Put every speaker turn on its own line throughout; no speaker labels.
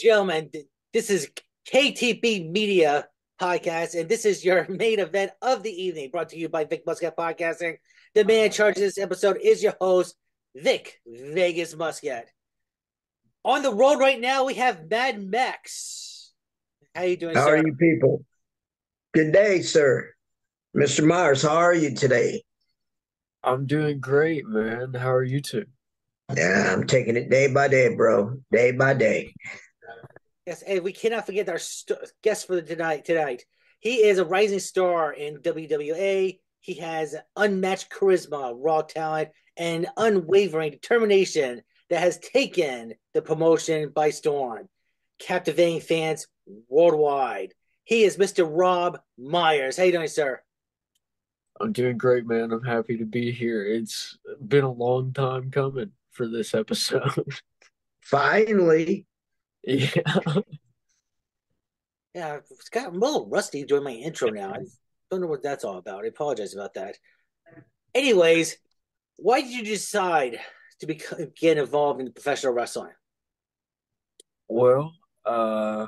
gentlemen, this is KTB Media Podcast, and this is your main event of the evening, brought to you by Vic Muscat Podcasting. The man in charge of this episode is your host, Vic Vegas Muscat. On the road right now, we have Mad Max. How you doing,
How
sir?
are you people? Good day, sir. Mr. Myers, how are you today?
I'm doing great, man. How are you two?
Yeah, I'm taking it day by day, bro. Day by day.
Yes, and we cannot forget our st- guest for the tonight. Tonight, he is a rising star in WWA. He has unmatched charisma, raw talent, and unwavering determination that has taken the promotion by storm, captivating fans worldwide. He is Mr. Rob Myers. How you doing, sir?
I'm doing great, man. I'm happy to be here. It's been a long time coming for this episode.
Finally,
yeah.
Yeah, it's got I'm a little rusty doing my intro now. I don't know what that's all about. I apologize about that. Anyways, why did you decide to be, get involved in professional wrestling?
Well, uh,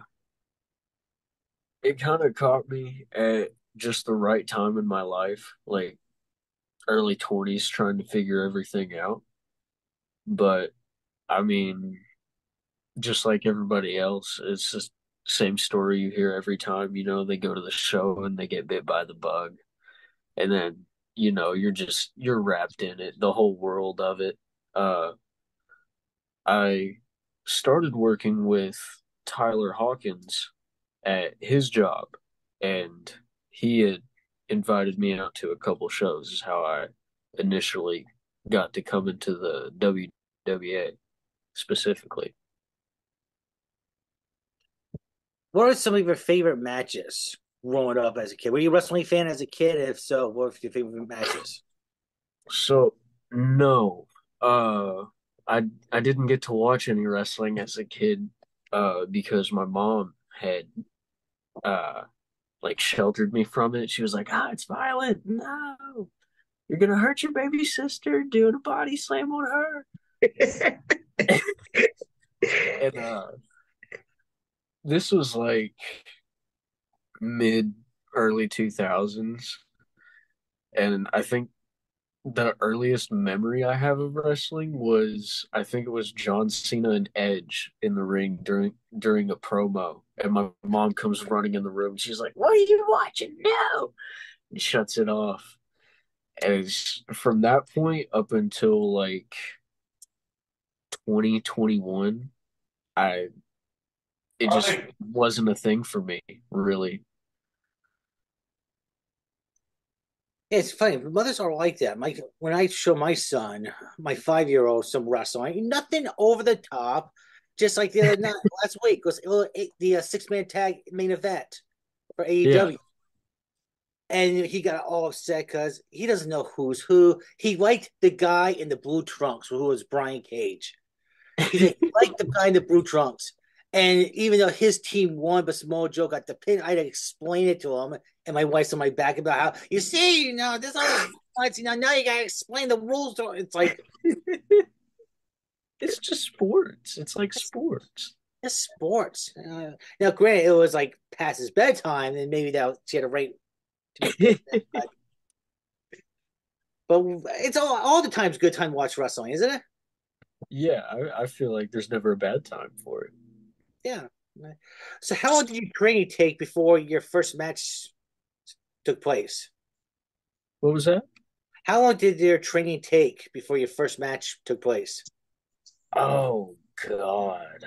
it kind of caught me at just the right time in my life, like early 20s, trying to figure everything out. But I mean, just like everybody else, it's just same story you hear every time. You know, they go to the show and they get bit by the bug, and then you know you're just you're wrapped in it, the whole world of it. Uh, I started working with Tyler Hawkins at his job, and he had invited me out to a couple shows. Is how I initially got to come into the WWA specifically.
What are some of your favorite matches growing up as a kid? Were you a wrestling fan as a kid? If so, what were your favorite matches?
So no, uh, I I didn't get to watch any wrestling as a kid, uh, because my mom had, uh, like sheltered me from it. She was like, "Ah, it's violent. No, you're gonna hurt your baby sister doing a body slam on her." And uh, this was like mid early 2000s, and I think the earliest memory I have of wrestling was I think it was John Cena and Edge in the ring during during a promo, and my mom comes running in the room. She's like, "What are you watching now?" And shuts it off. And from that point up until like 2021, I it just wasn't a thing for me, really.
Yeah, it's funny. Mothers are like that. My when I show my son, my five year old, some wrestling, nothing over the top, just like the other night, last week was the uh, six man tag main event for AEW.
Yeah.
And he got all upset because he doesn't know who's who. He liked the guy in the blue trunks, who was Brian Cage. He like, liked the guy in the blue trunks. And even though his team won, but Samoa Joe got the pin, I had to explain it to him. And my wife's on my back about how you see, you know, this all you know, now you gotta explain the rules. To It's like
It's just sports. It's like sports.
it's sports. Uh, now, granted, it was like past his bedtime, and maybe that she had a right. But it's all all the time's good time to watch wrestling, isn't it?
Yeah, I, I feel like there's never a bad time for it.
Yeah. So, how long did your training take before your first match took place?
What was that?
How long did your training take before your first match took place?
Oh God.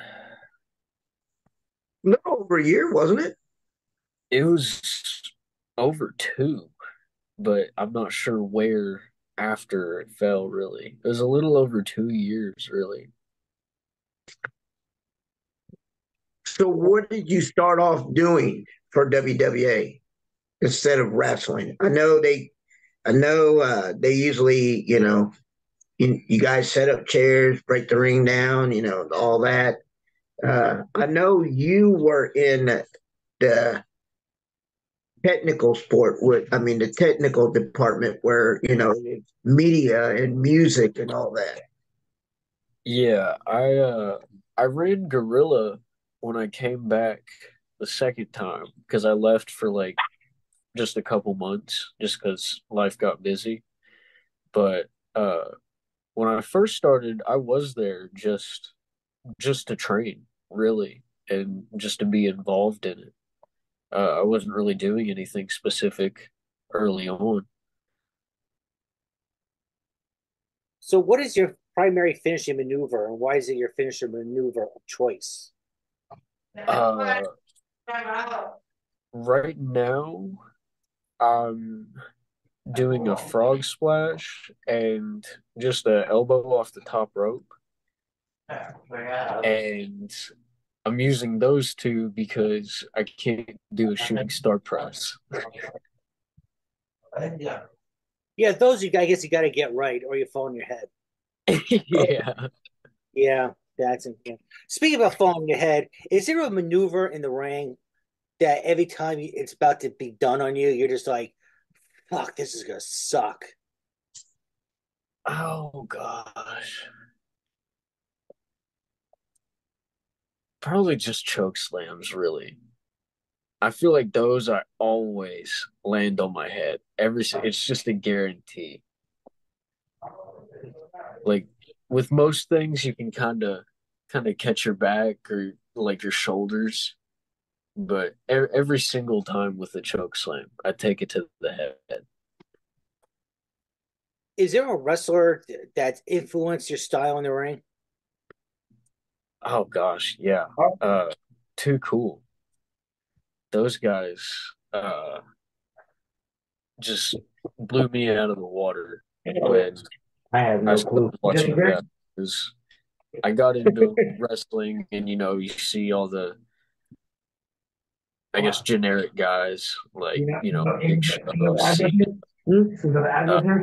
no over a year, wasn't it?
It was over two, but I'm not sure where after it fell really. It was a little over two years really.
So, what did you start off doing for WWA instead of wrestling? I know they, I know uh, they usually, you know, you, you guys set up chairs, break the ring down, you know, all that. Uh, I know you were in the technical sport with, I mean, the technical department where, you know, media and music and all that.
Yeah, I uh I ran Gorilla when I came back the second time, because I left for like just a couple months, just because life got busy. But uh, when I first started, I was there just just to train, really, and just to be involved in it. Uh, I wasn't really doing anything specific early on.
So, what is your primary finishing maneuver, and why is it your finishing maneuver of choice?
Uh, right now, I'm doing a frog splash and just an elbow off the top rope. And I'm using those two because I can't do a shooting star press.
Yeah, those you I guess you got to get right, or you fall on your head.
yeah.
Yeah, that's it. Speaking about falling your head, is there a maneuver in the ring that every time it's about to be done on you, you're just like, "Fuck, this is gonna suck."
Oh gosh. Probably just choke slams, really. I feel like those I always land on my head. Every it's just a guarantee. Like with most things, you can kind of kind of catch your back or like your shoulders, but every single time with a choke slam, I take it to the head.
Is there a wrestler that's influenced your style in the ring?
Oh gosh, yeah. Uh, too cool. Those guys uh, just blew me out of the water when
I have no
I
clue.
watching that. Because I got into wrestling, and you know, you see all the, I guess, generic guys like you know, Big Show, uh,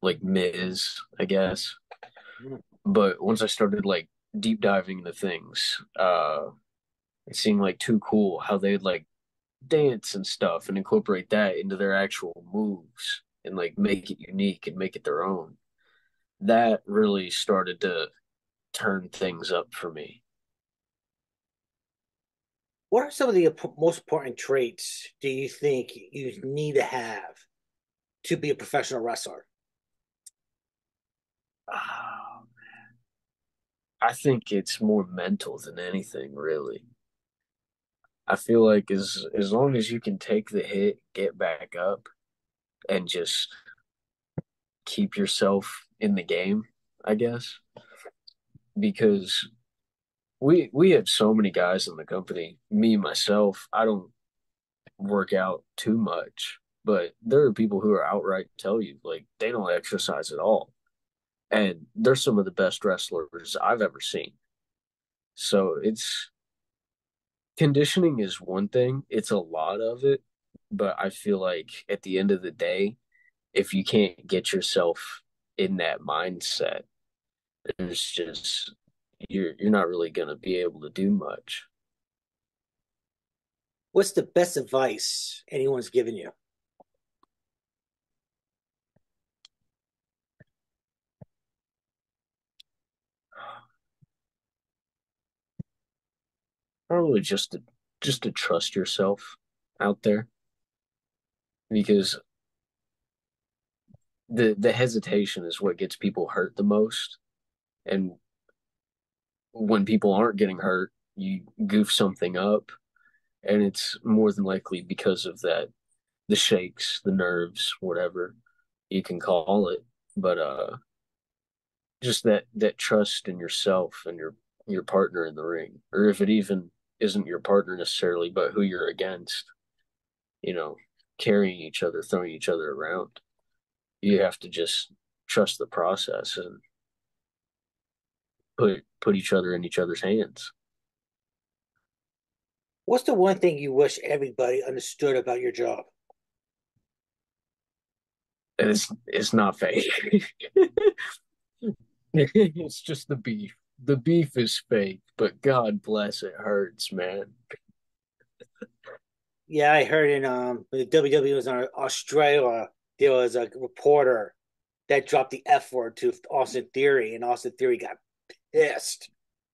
like Miz, I guess. But once I started like deep diving into things, uh, it seemed like too cool how they'd like dance and stuff and incorporate that into their actual moves and like make it unique and make it their own. That really started to turn things up for me.
What are some of the most important traits do you think you need to have to be a professional wrestler?
Oh, man. I think it's more mental than anything, really. I feel like as as long as you can take the hit, get back up, and just keep yourself in the game, I guess. Because we we have so many guys in the company. Me myself, I don't work out too much, but there are people who are outright tell you like they don't exercise at all and they're some of the best wrestlers I've ever seen. So it's conditioning is one thing, it's a lot of it, but I feel like at the end of the day, if you can't get yourself in that mindset, there's just you're you're not really going to be able to do much.
What's the best advice anyone's given you?
Probably just to just to trust yourself out there. Because the the hesitation is what gets people hurt the most. And when people aren't getting hurt, you goof something up and it's more than likely because of that the shakes, the nerves, whatever you can call it. But uh just that that trust in yourself and your your partner in the ring or if it even isn't your partner necessarily, but who you're against. You know, carrying each other, throwing each other around. You have to just trust the process and put put each other in each other's hands.
What's the one thing you wish everybody understood about your job?
It's it's not fake. it's just the beef the beef is fake, but God bless it hurts, man.
Yeah, I heard in um when the WWE was in Australia, there was a reporter that dropped the F word to Austin Theory, and Austin Theory got pissed.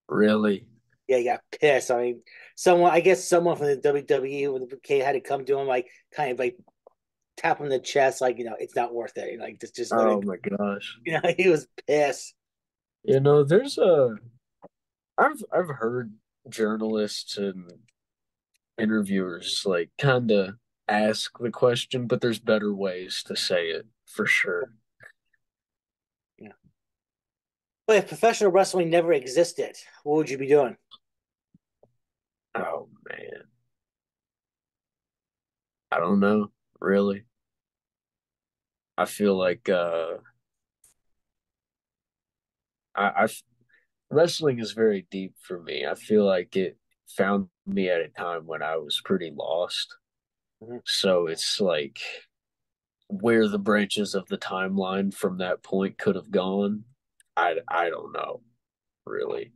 Really?
Yeah, he got pissed. I mean, someone, I guess someone from the WWE when the kid had to come to him, like, kind of like tap him in the chest, like, you know, it's not worth it. Like, just, just,
Oh
like,
my gosh.
you know, he was pissed.
You know, there's a I've I've heard journalists and interviewers like kind of ask the question, but there's better ways to say it for sure. Yeah.
But if professional wrestling never existed, what would you be doing?
Oh man. I don't know, really. I feel like uh I, I wrestling is very deep for me. I feel like it found me at a time when I was pretty lost.
Mhm.
So it's like where the branches of the timeline from that point could have gone. I I don't know, really.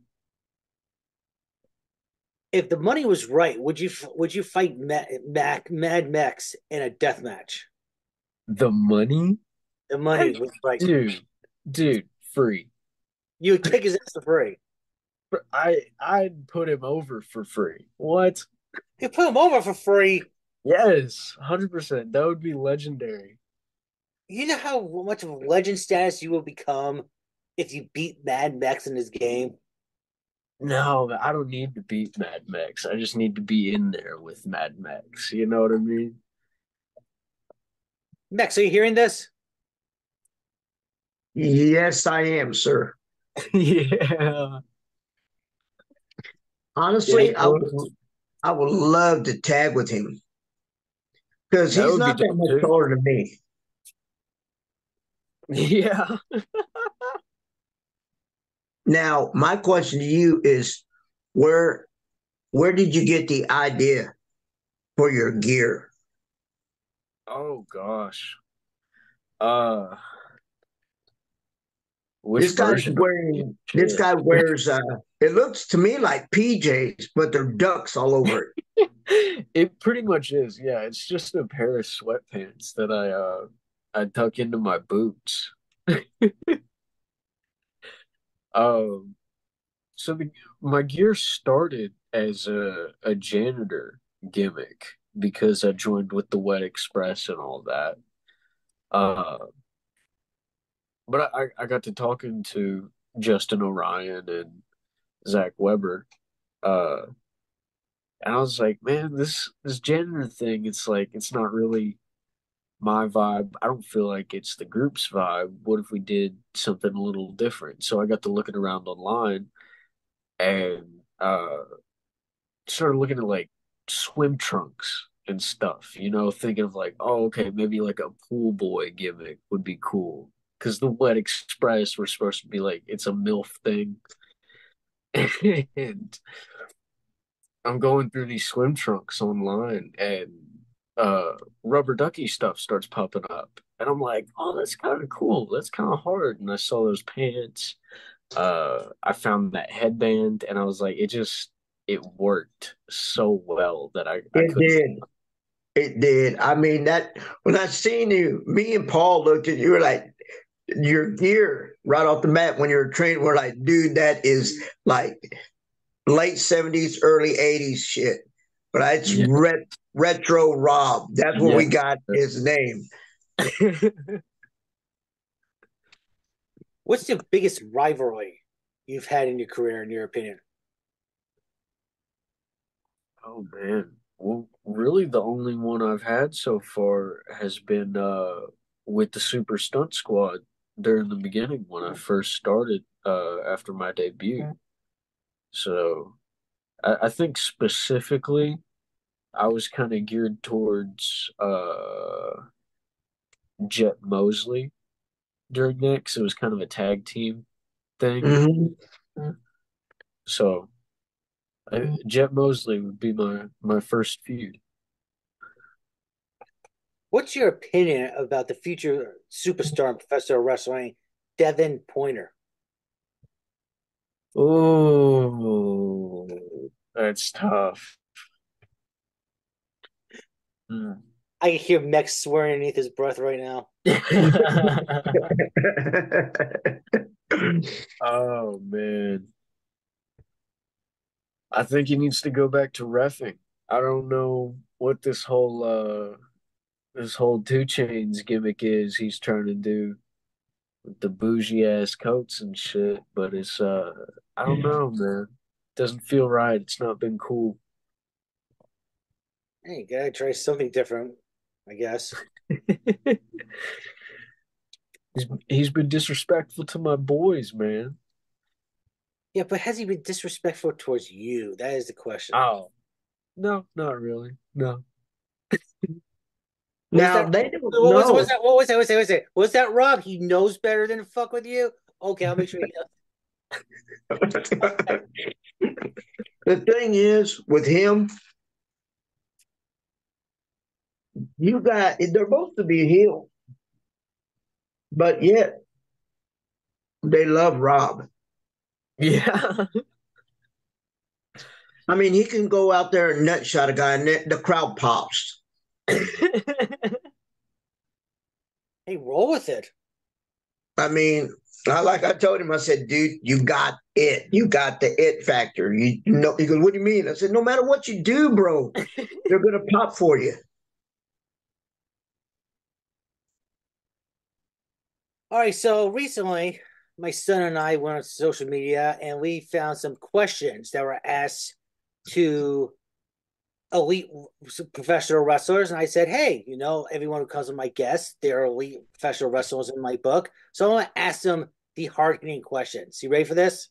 If the money was right, would you would you fight Mac, Mac, Mad Max in a death match?
The money,
The money was right.
dude, dude, free.
You would kick his ass for free.
I I'd put him over for free. What?
You put him over for free.
Yes, 100%. That would be legendary.
You know how much of a legend status you will become if you beat Mad Max in this game?
No, I don't need to beat Mad Max. I just need to be in there with Mad Max. You know what I mean?
Max, are you hearing this?
yes, I am, sir.
yeah.
Honestly,
Yeah,
I would, I would love to tag with him because he's
would be
not that much taller than me.
Yeah.
Now, my question to you is, where where did you get the idea for your gear?
Oh gosh. Uh
This guy's wearing. This guy wears. Uh, it looks to me like PJs, but they're ducks all over it.
It pretty much is, yeah. It's just a pair of sweatpants that I uh I tuck into my boots. Um so the my gear started as a a janitor gimmick because I joined with the Wet Express and all that. Uh but I, I got to talking to Justin Orion and Zach Weber. Uh and I was like, man, this this gender thing, it's like it's not really my vibe. I don't feel like it's the group's vibe. What if we did something a little different? So I got to looking around online and uh started looking at like swim trunks and stuff, you know, thinking of like, oh, okay, maybe like a pool boy gimmick would be cool. Because the Wet Express were supposed to be like it's a MILF thing. And I'm going through these swim trunks online and uh rubber ducky stuff starts popping up. And I'm like, oh, that's kind of cool. That's kind of hard. And I saw those pants. Uh I found that headband and I was like, it just it worked so well that I, I
It did. It did. I mean that when I seen you, me and Paul looked at you. Were like your gear right off the bat when you're training. We're like, dude, that is like late seventies, early eighties shit. But it's
Yeah.
ret- retro Rob. That's what we got his name.
What's the biggest rivalry you've had in your career, in your opinion?
Oh man. Well, really the only one I've had so far has been uh with the Super Stunt Squad during the beginning when I first started uh after my debut. So I, I think specifically I was kind of geared towards uh Jet Mosley during that because it was kind of a tag team thing.
Mhm.
So I, Jet Mosley would be my my first feud.
What's your opinion about the future superstar and professor of wrestling, Devin Pointer?
Oh, that's tough. Hmm.
I can hear Max swearing underneath his breath right now.
Oh man. I think he needs to go back to refing. I don't know what this whole uh this whole 2 chains gimmick is he's trying to do with the bougie ass coats and shit, but it's uh I don't know, man. It Doesn't feel right. It's not been cool.
Hey, gotta try something different, I guess.
he's he's been disrespectful to my boys, man.
Yeah, but has he been disrespectful towards you? That is the question.
Oh, no, not really. No.
now
that,
they don't
what,
know.
was, what was that? What was that? What was that? What was that? Was that Rob? He knows better than to fuck with you. Okay, I'll make sure he does.
the thing is with him, you got they're both to be healed, but yet they love Rob.
Yeah.
I mean, he can go out there and nut shot a guy, and the crowd pops.
hey, roll with it.
I mean, I, like I told him, I said, dude, you got it. You got the it factor. You, know, he goes, what do you mean? I said, no matter what you do, bro, they're gonna pop for you.
All right, so recently my son and I went on social media and we found some questions that were asked to elite professional wrestlers. And I said, hey, you know, everyone who comes on my guests, they're elite professional wrestlers in my book. So I want to ask them the hard hitting questions. You ready for this?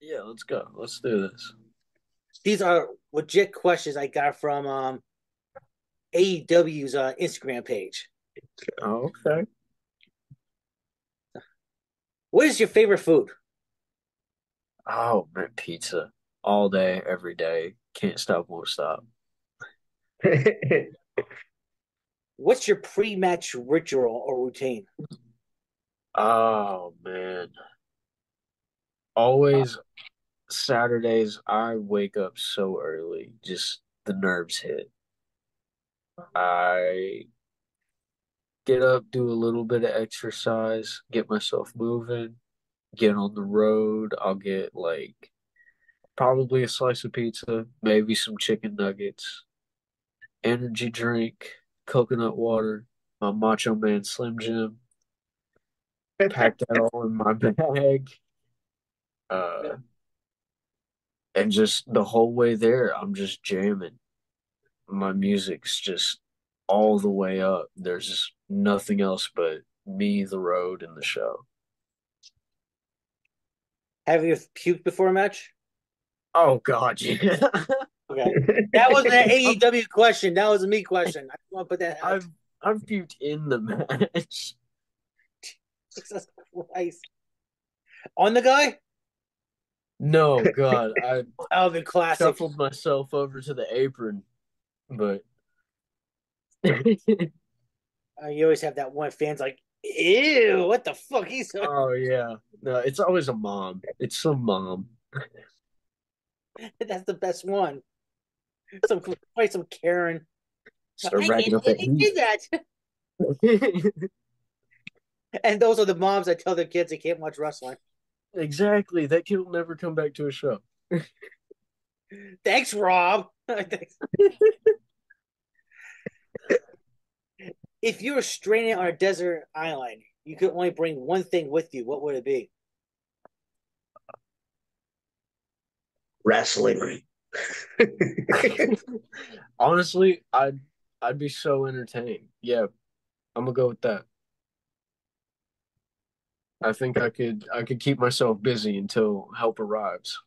Yeah, let's go. Let's do this.
These are legit questions I got from um, AEW's uh, Instagram page.
Oh, okay.
What is your favorite food?
Oh man, pizza all day, every day. Can't stop, won't stop.
What's your pre-match ritual or routine?
Oh man. Always Saturdays I wake up so early, just the nerves hit. I get up, do a little bit of exercise, get myself moving, get on the road. I'll get like probably a slice of pizza, maybe some chicken nuggets, energy drink, coconut water, my Macho Man Slim Jim. Packed that all in my bag. Uh, and just the whole way there, I'm just jamming. My music's just all the way up. There's just nothing else but me, the road, and the show.
Have you puked before a match?
Oh God, yeah.
okay, that wasn't an AEW question. That was a me question. I want to put that.
Out. I've I've puked in the match.
Jesus Christ! On the guy?
No, God, I
the classic.
shuffled myself over to the apron, but
uh, you always have that one fan's like, "Ew, what the fuck?" He's
oh yeah, no, it's always a mom. It's some mom.
That's the best one. Some quite some Karen.
Start racking up that
heat. that. and those are the moms that tell their kids they can't watch wrestling.
Exactly. That kid will never come back to a show.
Thanks, Rob. if you were stranded on a desert island, you could only bring one thing with you. What would it be?
Wrestling.
Honestly, I'd I'd be so entertained. Yeah, I'm gonna go with that. I think I could I could keep myself busy until help arrives.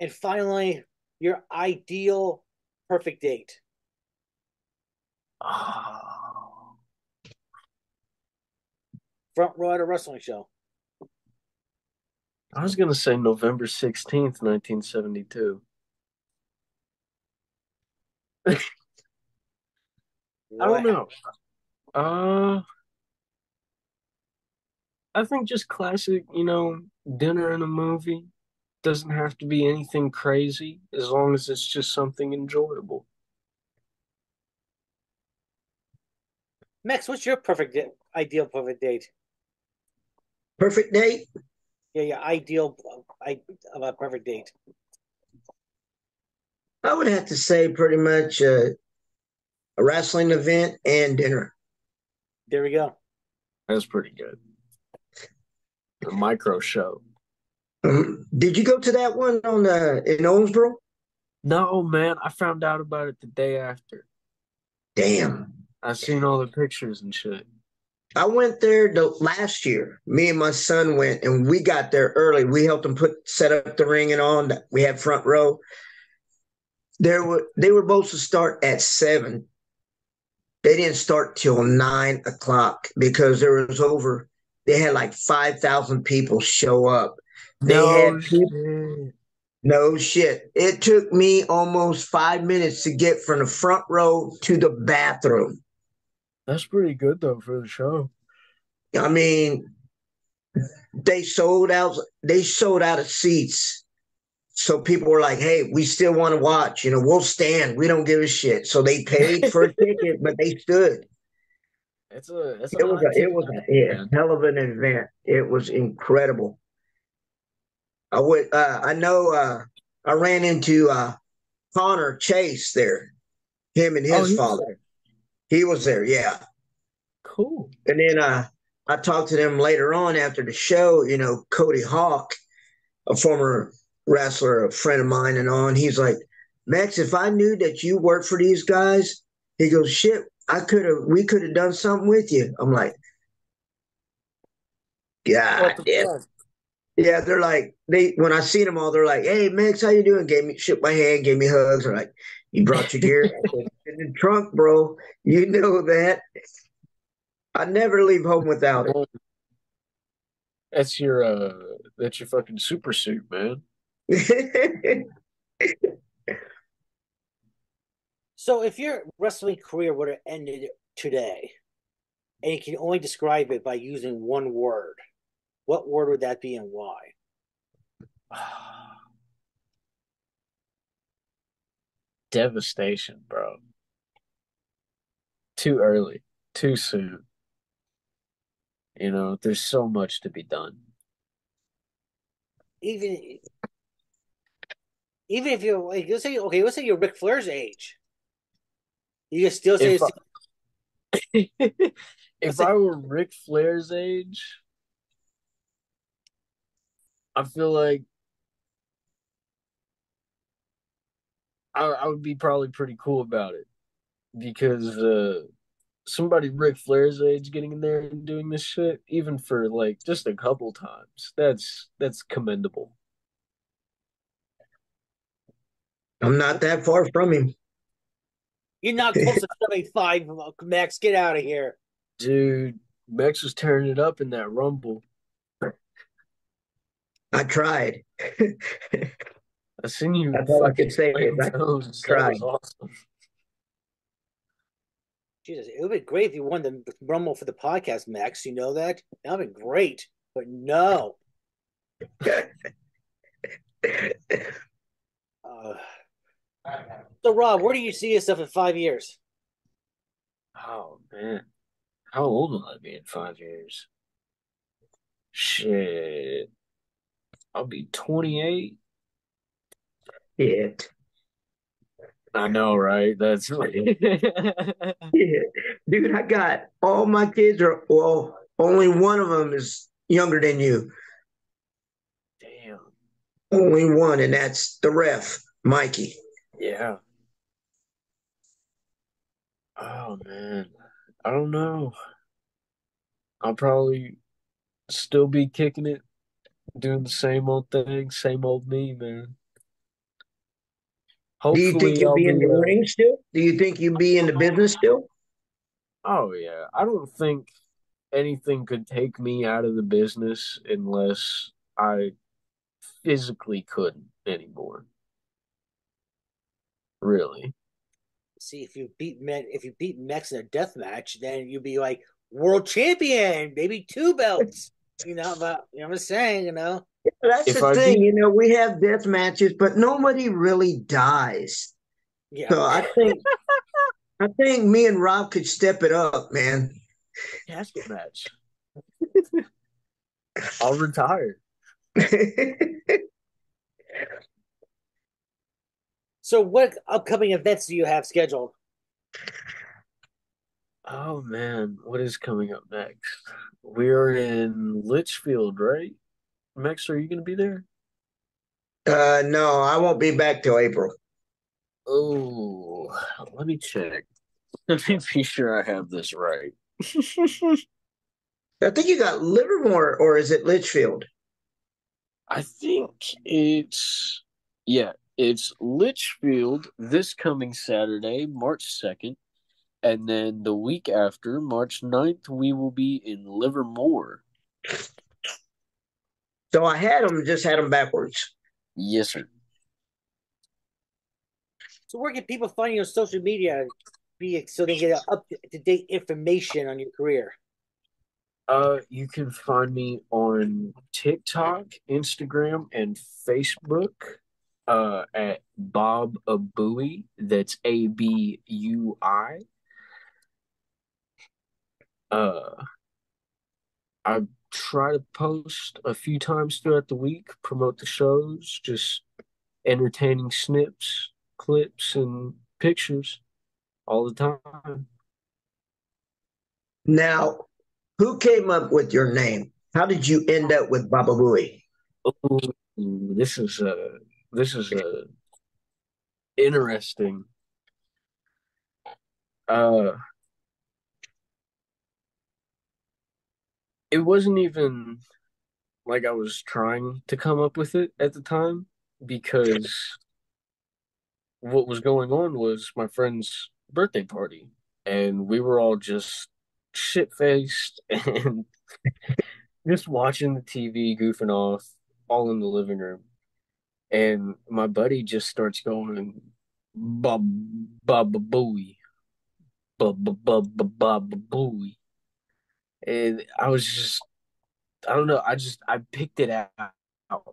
and finally, your ideal perfect date.
Oh.
Front row at a wrestling show.
I was gonna say November sixteenth, nineteen seventy two. I don't know. Uh I think just classic, you know, dinner and a movie. Doesn't have to be anything crazy as long as it's just something enjoyable.
Max, what's your perfect ideal perfect date?
Perfect date?
Yeah, yeah, ideal, I of a perfect date.
I would have to say pretty much uh, a wrestling event and dinner.
There we go.
That's pretty good. A micro show.
Um, did you go to that one on uh, in Owensboro?
No, man, I found out about it the day after.
Damn.
I seen all the pictures and shit.
I went there the last year. Me and my son went, and we got there early. We helped them put set up the ring and on. We had front row. There were they were supposed to start at seven. They didn't start till nine o'clock because there was over. They had like five thousand people show up. They
no
had people- No shit. It took me almost five minutes to get from the front row to the bathroom.
That's pretty good though for the show.
I mean, they sold out. They sold out of seats, so people were like, "Hey, we still want to watch. You know, we'll stand. We don't give a shit." So they paid for a ticket, but they stood.
It's a it's a
It was a, it was a hell of an event. It was incredible. I would. Uh, I know. Uh, I ran into uh, Connor Chase there. Him and his
Oh,
father. He was there. Yeah.
Cool.
And then uh, I talked to them later on after the show. You know, Cody Hawk, a former wrestler, a friend of mine, and on. He's like, Max, if I knew that you worked for these guys, he goes, shit, I could have, we could have done something with you. I'm like, God
the.
Yeah, they're like they when I seen them all, they're like, "Hey, Max, how you doing?" Gave me shook my hand, gave me hugs. They're like, "You brought your gear in the trunk, bro. You know that. I never leave home without it.
That's your uh that's your fucking super suit, man.
So, if your wrestling career would have ended today, and you can only describe it by using one word, what word would that be and why?
Devastation, bro. Too early, too soon. You know, there's so much to be done.
Even, even if you're like, let's say, okay, let's say you're Ric Flair's age, you can still say
If I, if I were Ric Flair's age, I feel like I, I would be probably pretty cool about it because uh, somebody Ric Flair's age getting in there and doing this shit, even for like just a couple times, that's that's commendable.
I'm not that far from him.
you're not close to 75, Max. Get out of here.
Dude, Max was tearing it up in that rumble.
I tried.
I seen you
That's all I
fucking
could say
playing
is I
toes. That was awesome.
Jesus, it would be great if you won the Rumble for the podcast, Max. You know that? That would be great. But no. Uh, so, Rob, where do you see yourself in five years?
Oh man, how old will I be in five years? Shit, I'll be 28.
Shit.
I know, right? That's
Yeah. Dude, I got all my kids are well, only one of them is younger than you.
damn.
Only one, and that's the ref, Mikey.
Yeah. Oh man, I don't know. I'll probably still be kicking it, doing the same old thing, same old me, man.
Do you think you'll be in the
uh,
ring still? Do you think you'll be in the business still?
Oh yeah, I don't think anything could take me out of the business unless I physically couldn't anymore. Really.
See, if you beat men, if you beat Max in a death match, then you'd be like world champion, maybe two belts. You know, but you know what I'm saying, you know.
That's
If
the
I
thing,
beat-
you know, we have death matches, but nobody really dies.
Yeah.
So I think I think me and Rob could step it up, man.
Casket match. I'll retire.
so, what upcoming events do you have scheduled?
Oh man, what is coming up next? We're in Litchfield, right? Max, are you going to be there?
Uh, no, I won't be back till April.
Oh, let me check. Let me be sure I have this right.
I think you got Livermore, or is it Litchfield?
I think it's yeah, it's Litchfield this coming Saturday, March 2nd. And then the week after, March 9th, we will be in Livermore.
So I had them, just had them backwards.
Yes, sir.
So where can people find you on social media be so they get up to date information on your career?
Uh, you can find me on TikTok, Instagram, and Facebook. Uh, at Baba Abui. That's A B U I. Uh, I try to post a few times throughout the week, promote the shows, just entertaining snips, clips, and pictures all the time.
Now, who came up with your name? How did you end up with Baba Abui?
Oh, this is a this is a interesting. Uh, it wasn't even like I was trying to come up with it at the time because what was going on was my friend's birthday party and we were all just shit faced and just watching the TV, goofing off, all in the living room. And my buddy just starts going, Bob, Booey, Bob, Bob, Bob, Booey and I was just I don't know, I just I picked it out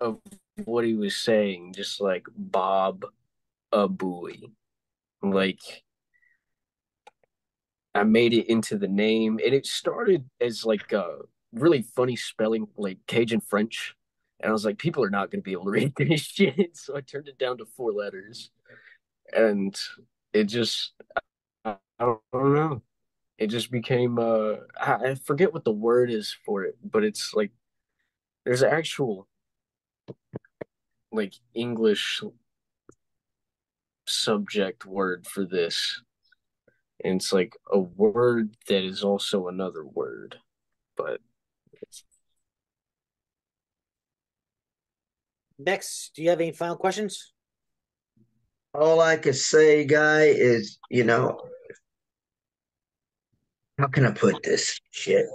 of what he was saying, just like Bob a buoy. Like I made it into the name and it started as like a really funny spelling like Cajun French. And I was like, people are not gonna be able to read this shit. So I turned it down to four letters. And it just I, I don't know it just became uh I forget what the word is for it, but it's like there's actual like English subject word for this. And it's like a word that is also another word. But
next, do you have any final questions?
All I can say, guy, is you know, how can I put this shit?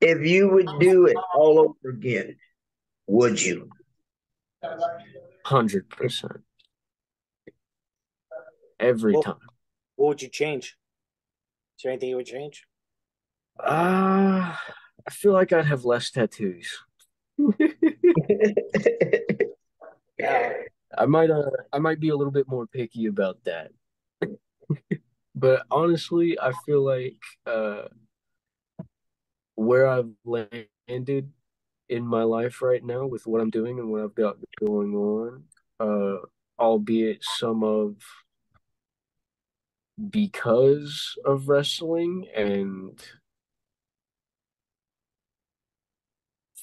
If you would do it all over again, would you?
Hundred percent. Every
what,
time.
What would you change? Is there anything you would change?
Uh I feel like I'd have less tattoos. I might uh I might be a little bit more picky about that. But honestly, I feel like uh, where I've landed in my life right now with what I'm doing and what I've got going on, uh, albeit some of because of wrestling and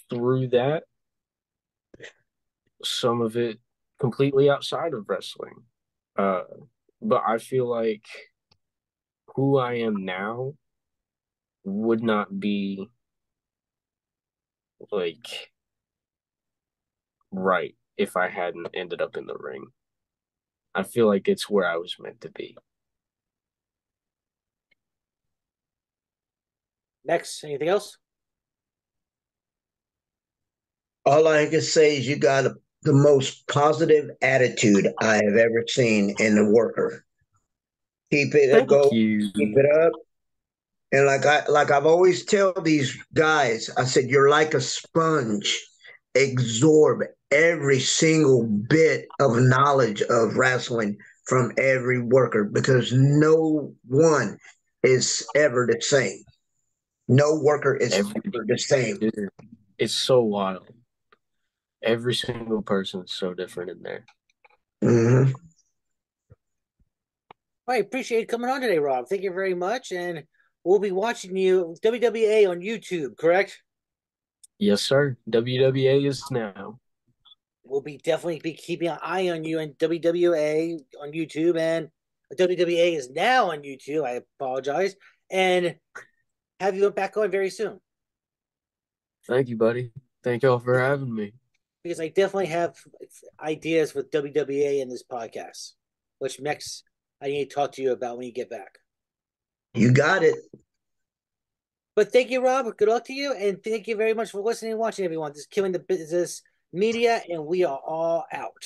through that, some of it completely outside of wrestling. Uh, but I feel like who I am now would not be like right if I hadn't ended up in the ring. I feel like it's where I was meant to be.
Next, anything else?
All I can say is you got a, the most positive attitude I have ever seen in a worker. Keep it
Thank
go.
you.
Keep it up. And like I like I've always tell these guys, I said you're like a sponge. Absorb every single bit of knowledge of wrestling from every worker because no one is ever the same. No worker is Every, the same.
It's so wild. Every single person is so different in there.
Mm-hmm.
I appreciate coming on today, Rob. Thank you very much. And we'll be watching you WWA on YouTube, correct?
Yes, sir. WWA is now.
We'll be definitely be keeping an eye on you and WWA on YouTube and WWA is now on YouTube. I apologize. And have you back on very soon.
Thank you, buddy. Thank y'all for having me.
Because I definitely have ideas with WWA in this podcast, which next I need to talk to you about when you get back.
You got it.
But thank you, Rob. Good luck to you. And thank you very much for listening and watching, everyone. This is Killing the Business Media, and we are all out.